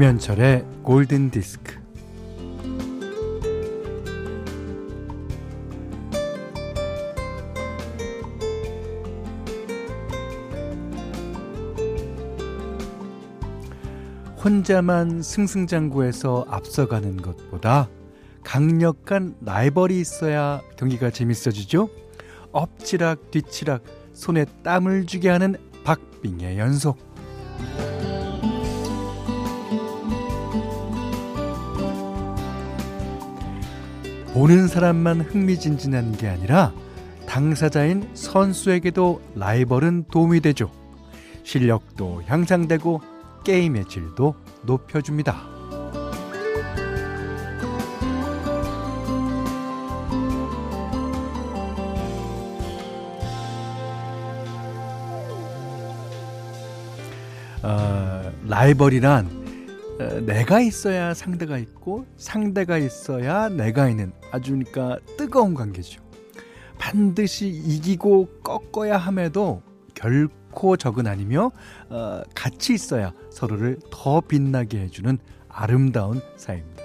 김현철의 골든 디스크. 혼자만 승승장구해서 앞서가는 것보다 강력한 라이벌이 있어야 경기가 재밌어지죠. 엎치락 뒤치락 손에 땀을 쥐게 하는 박빙의 연속. 보는 사람만 흥미진진한 게 아니라 당사자인 선수에게도 라이벌은 도움이 되죠. 실력도 향상되고 게임의 질도 높여줍니다. 어, 라이벌이란 어, 내가 있어야 상대가 있고 상대가 있어야 내가 있는 아주 그러니까 뜨거운 관계죠. 반드시 이기고 꺾어야 함에도 결코 적은 아니며 어, 같이 있어야 서로를 더 빛나게 해주는 아름다운 사이입니다.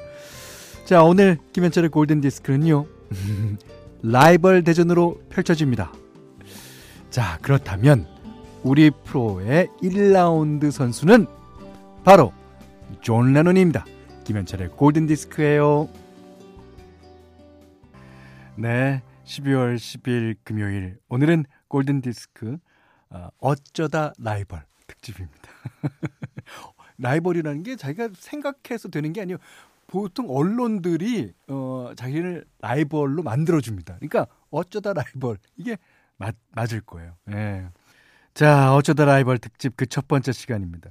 자 오늘 김현철의 골든 디스크는요 라이벌 대전으로 펼쳐집니다. 자 그렇다면 우리 프로의 1라운드 선수는 바로 존 레논입니다. 김현철의 골든 디스크예요. 네, 12월 10일 금요일 오늘은 골든 디스크 어, 어쩌다 라이벌 특집입니다. 라이벌이라는 게 자기가 생각해서 되는 게 아니에요. 보통 언론들이 어, 자기를 라이벌로 만들어줍니다. 그러니까 어쩌다 라이벌 이게 맞, 맞을 거예요. 예. 자, 어쩌다 라이벌 특집 그 첫 번째 시간입니다.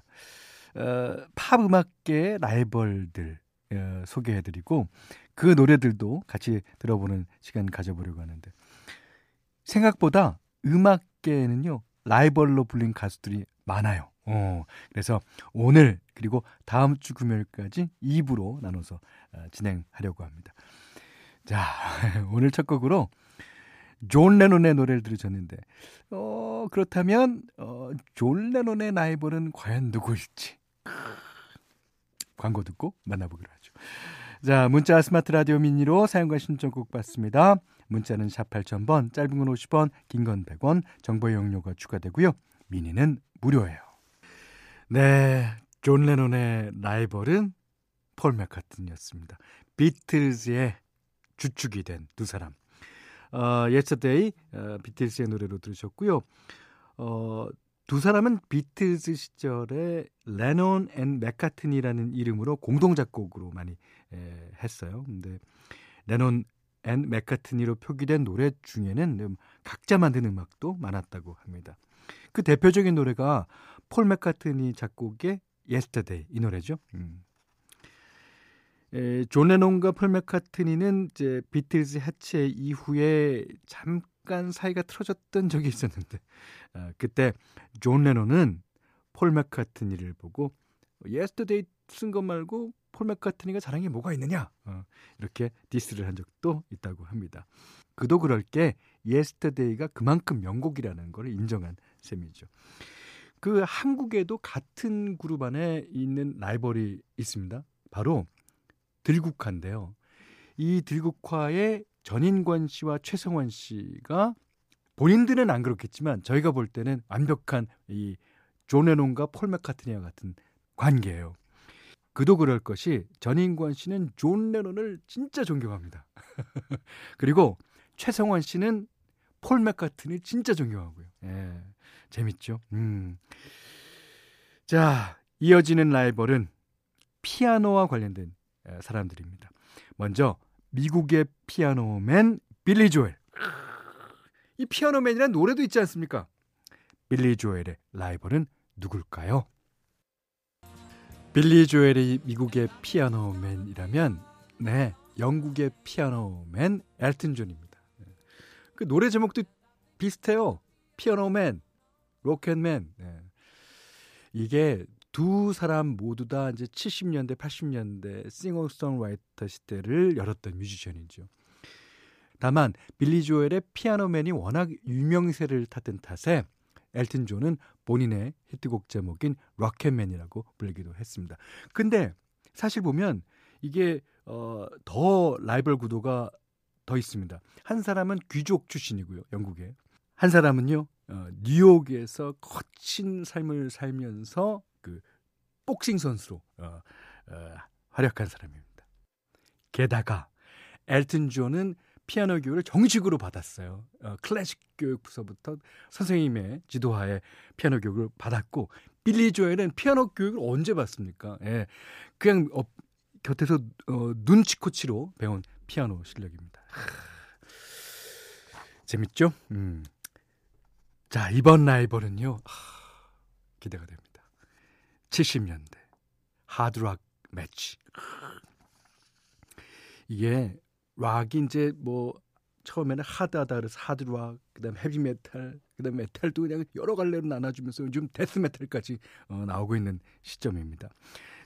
어, 팝 음악계의 라이벌들 어, 소개해드리고 그 노래들도 같이 들어보는 시간 가져보려고 하는데 생각보다 음악계에는요 라이벌로 불린 가수들이 많아요. 어, 그래서 오늘 그리고 다음 주 금요일까지 2부로 나눠서 어, 진행하려고 합니다. 자, 오늘 첫 곡으로 존 레논의 노래를 들으셨는데, 어, 그렇다면, 어, 존 레논의 라이벌은 과연 누구일지. 광고 듣고 만나보기로 하죠. 자, 문자 스마트 라디오 미니로 사용과 신청곡 받습니다. 문자는 샵 8000번, 짧은 건 50원, 긴 건 100원, 정보 이용료가 추가되고요. 미니는 무료예요. 네, 존 레논의 라이벌은 폴 맥카트니였습니다. 비틀즈의 주축이 된 두 사람. 어, Yesterday 어, 비틀즈의 노래로 들으셨고요. 어, 두 사람은 비틀즈 시절에 Lennon and McCartney라는 이름으로 공동 작곡으로 많이 에, 했어요. 근데 Lennon and McCartney로 표기된 노래 중에는 각자 만든 음악도 많았다고 합니다. 그 대표적인 노래가 폴 맥카트니 작곡의 Yesterday 이 노래죠. 음. 에, 존 레논과 폴 맥카트니는 이제 비틀즈 해체 이후에 잠깐 사이가 틀어졌던 적이 있었는데 어, 그때 존 레논은 폴 맥카트니를 보고 Yesterday 쓴 것 말고 폴 맥카트니가 잘한 게 뭐가 있느냐 어, 이렇게 디스를 한 적도 있다고 합니다. 그도 그럴 게 Yesterday가 그만큼 명곡이라는 걸 인정한 셈이죠. 그 한국에도 같은 그룹 안에 있는 라이벌이 있습니다. 바로 들국화인데요. 이 들국화의 전인권 씨와 최성원 씨가 본인들은 안 그렇겠지만 저희가 볼 때는 완벽한 이 존 레논과 폴 맥카트니와 같은 관계예요. 그도 그럴 것이 전인권 씨는 존 레논을 진짜 존경합니다. 그리고 최성원 씨는 폴 맥카트니 진짜 존경하고요. 예, 재밌죠. 음. 자, 이어지는 라이벌은 피아노와 관련된 사람들입니다. 먼저 미국의 피아노맨 빌리 조엘. 이 피아노맨이란 노래도 있지 않습니까? 빌리 조엘의 라이벌은 누굴까요? 빌리 조엘이 미국의 피아노맨이라면 네 영국의 Piano Man 엘튼 존입니다. 그 노래 제목도 비슷해요. Piano Man, Rocket Man. 네. 이게 두 사람 모두 다 이제 70년대, 80년대 싱어송라이터 시대를 열었던 뮤지션이죠. 다만 빌리 조엘의 Piano Man이 워낙 유명세를 탔던 탓에 엘튼 존은 본인의 히트곡 제목인 Rocket Man이라고 불리기도 했습니다. 근데 사실 보면 이게 어, 더 라이벌 구도가 더 있습니다. 한 사람은 귀족 출신이고요, 영국에. 한 사람은요, 어, 뉴욕에서 거친 삶을 살면서 그 복싱 선수로 어, 어, 활약한 사람입니다. 게다가 엘튼 존은 피아노 교육을 정식으로 받았어요. 어, 클래식 교육부서부터 선생님의 지도하에 피아노 교육을 받았고 빌리 조엘은 피아노 교육을 언제 받습니까? 예, 그냥 어, 곁에서 어, 눈치코치로 배운 피아노 실력입니다. 재밌죠? 음. 자 이번 라이벌은요 하, 기대가 됩니다. 70년대 하드락 매치. 이게 락이 이제 뭐 처음에는 하드하다 그래서 하드락, 그다음 헤비 메탈, 그다음 메탈도 그냥 여러 갈래로 나눠주면서 요즘 death metal까지 어, 나오고 있는 시점입니다.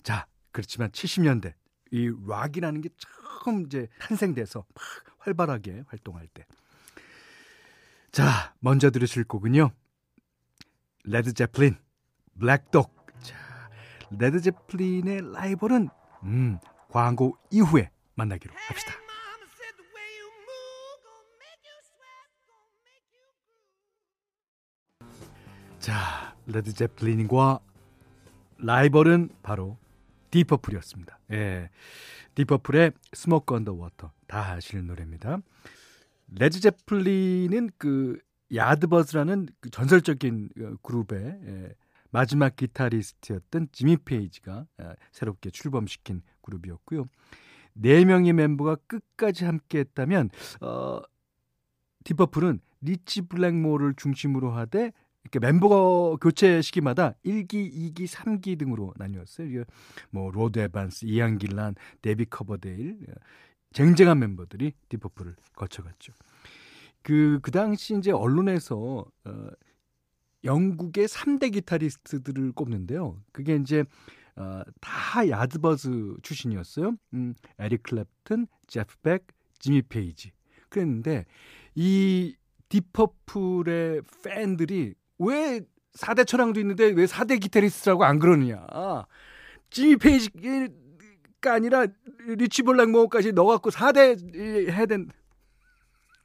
자, 그렇지만 70년대 이 락이라는 게 처음 이제 탄생돼서 막 활발하게 활동할 때. 자, 먼저 들으실 곡은요. 레드 제플린, Black Dog. 자, 레드 제플린의 라이벌은 음, 광고 이후에 만나기로 합시다. 자, 레드 제플린과 라이벌은 바로 딥 퍼플이었습니다. 예. 딥 퍼플의 Smoke on the Water 다 아시는 노래입니다. 레드 제플린은 그 야드버즈라는 그 전설적인 어, 그룹의 예, 마지막 기타리스트였던 지미 페이지가 예, 새롭게 출범시킨 그룹이었고요. 네 명의 멤버가 끝까지 함께했다면 어, 딥 퍼플은 리치 블랙모어를 중심으로 하되 이렇게 멤버 교체 시기마다 1기, 2기, 3기 등으로 나뉘었어요. 뭐 로드 에반스, 이안 길란, 데이비드 커버데일 쟁쟁한 멤버들이 딥 퍼플을 거쳐갔죠. 그, 그 당시 이제 언론에서 어, 영국의 3대 기타리스트들을 꼽는데요. 그게 이제 어, 다 야드버즈 출신이었어요. 음, 에릭 클랩튼, 제프 벡, 지미 페이지. 그랬는데 이 딥 퍼플의 팬들이 왜 4대 천왕도 있는데 왜 4대 기타리스트라고 안 그러느냐. 지미 페이지가 아니라 리치 블랙모어까지 넣어갖고 4대 해야 된다.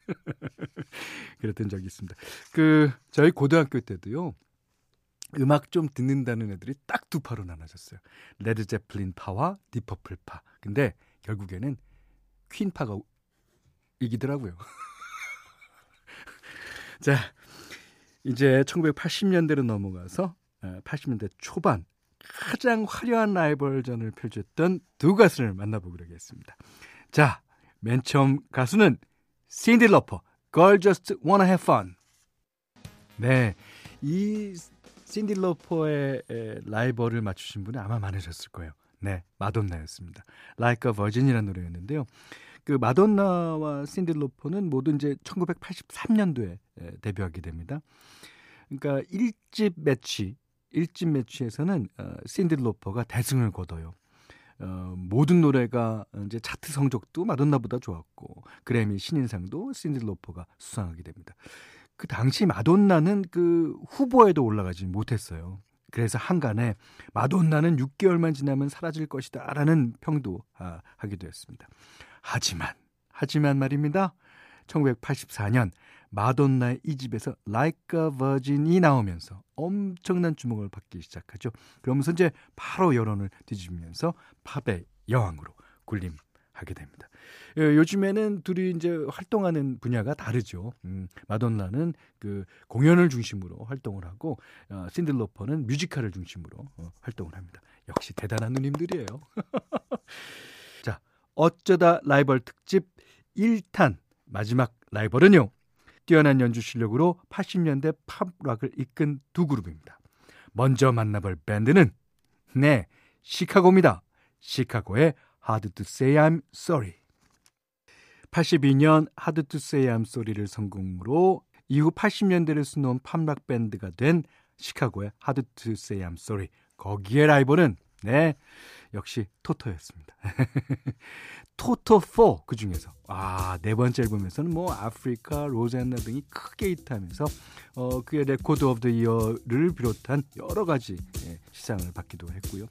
그랬던 적이 있습니다. 그, 저희 고등학교 때도요. 음악 좀 듣는다는 애들이 딱 두 파로 나눠졌어요. 레드 제플린 파와 딥 퍼플 파. 근데 결국에는 퀸 파가 이기더라고요. 자, 이제 1980년대로 넘어가서 80년대 초반 가장 화려한 라이벌전을 펼쳤던 두 가수를 만나보기로 하겠습니다. 자, 맨 처음 가수는 신디 러퍼, Girl Just Wanna Have Fun. 네, 이 신디 러퍼의 라이벌을 맞추신 분이 아마 많으셨을 거예요. 네, 마돈나였습니다. Like a Virgin이라는 노래였는데요. 그 마돈나와 신디 로퍼는 모두 이제 1983년도에 데뷔하게 됩니다. 그러니까 1집 매치, 1집 매치에서는 어, 신디 로퍼가 대승을 거둬요. 어, 모든 노래가 이제 차트 성적도 마돈나보다 좋았고 그래미 신인상도 신디 로퍼가 수상하게 됩니다. 그 당시 마돈나는 그 후보에도 올라가지 못했어요. 그래서 한간에 마돈나는 6개월만 지나면 사라질 것이다라는 평도 아, 하기도 했습니다. 하지만 하지만 말입니다. 1984년 마돈나의 이 집에서 Like a Virgin이 나오면서 엄청난 주목을 받기 시작하죠. 그러면서 이제 바로 여론을 뒤집으면서 팝의 여왕으로 군림 하게 됩니다. 어, 요즘에는 둘이 이제 활동하는 분야가 다르죠. 음, 마돈나는 그 공연을 중심으로 활동을 하고 어, 신들로퍼는 뮤지컬을 중심으로 어, 활동을 합니다. 역시 대단한 누님들이에요. 자, 어쩌다 라이벌 특집 1탄 마지막 라이벌은요. 뛰어난 연주 실력으로 80년대 팝락을 이끈 두 그룹입니다. 먼저 만나볼 밴드는 네, 시카고입니다. 시카고의 Hard to Say I'm Sorry. 82년 Hard to Say I'm Sorry를 성공으로 이후 80년대를 수놓은 팝락 밴드가 된 시카고의 Hard to Say I'm Sorry. 거기에 라이벌은 네. 역시 토토였습니다. 토토 4 그 중에서 아, 네 번째 앨범에서는 뭐 Africa, Rosanna 등이 크게 히트하면서 어, 그래미 Record of the Year를 비롯한 여러 가지 예, 시상을 받기도 했고요.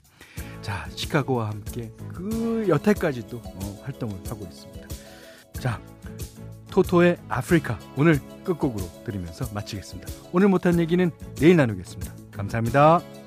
자, 시카고와 함께 그 여태까지도 어, 활동을 하고 있습니다. 자, 토토의 Africa 오늘 끝곡으로 들으면서 마치겠습니다. 오늘 못한 얘기는 내일 나누겠습니다. 감사합니다.